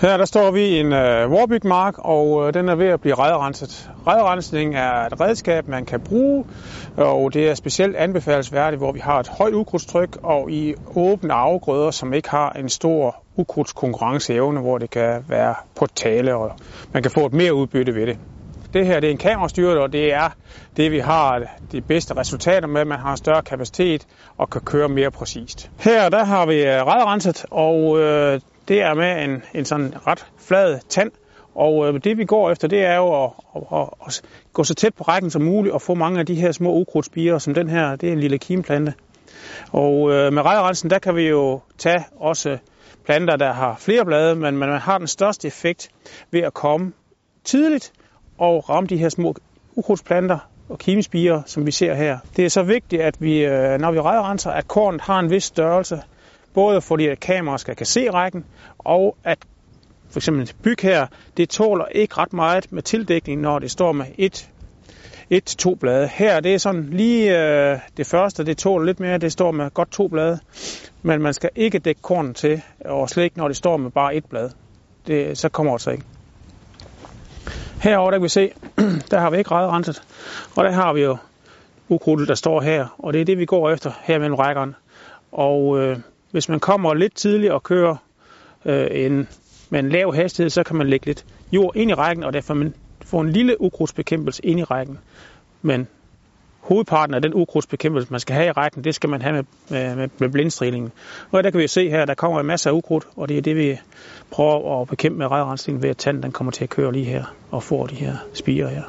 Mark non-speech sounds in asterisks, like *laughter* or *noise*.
Her der står vi i en øh, vorbygmark, og øh, den er ved at blive redrenset. Redrensning er et redskab, man kan bruge, og det er specielt anbefalesværdigt, hvor vi har et højt ukrudtstryk og i åbne afgrøder, som ikke har en stor ukrudtskonkurrenceevne, hvor det kan være på tale, og man kan få et mere udbytte ved det. Det her det er en kamerastyret, og det er det, vi har de bedste resultater med. Man har større kapacitet og kan køre mere præcist. Her der har vi øh, redrenset, og øh, det er med en, en sådan ret flad tand, og øh, det vi går efter, det er jo at, at, at gå så tæt på rækken som muligt og få mange af de her små ukrudtspiger, som den her, det er en lille kimplante. Og øh, med rejrensen, der kan vi jo tage også planter, der har flere blade, men man har den største effekt ved at komme tidligt og ramme de her små ukrudtsplanter og kimespiger, som vi ser her. Det er så vigtigt, at vi, øh, når vi rejrenser, at kornet har en vis størrelse, Både fordi at kameraet skal kan se rækken, og at for eksempel byg her, det tåler ikke ret meget med tildækning, når det står med et et til to blade. Her det er sådan lige øh, det første, det tåler lidt mere, det står med godt to blade. Men man skal ikke dække kornen til, og slet ikke når det står med bare et blad. Det, så kommer det så ikke. Herover der kan vi se, *clears throat* der har vi ikke renset, og der har vi jo ukrudtet, der står her, og det er det, vi går efter her mellem rækkerne. Og øh, hvis man kommer lidt tidligt og kører øh, en, med en lav hastighed, så kan man lægge lidt jord ind i rækken, og derfor man får en lille ukrudtsbekæmpelse ind i rækken. Men hovedparten af den ukrudtsbekæmpelse, man skal have i rækken, det skal man have med, med, med blindstrilingen. Og der kan vi se her, der kommer en masse af ukrudt, og det er det, vi prøver at bekæmpe med redrensningen ved, at tanden den kommer til at køre lige her og får de her spiger her.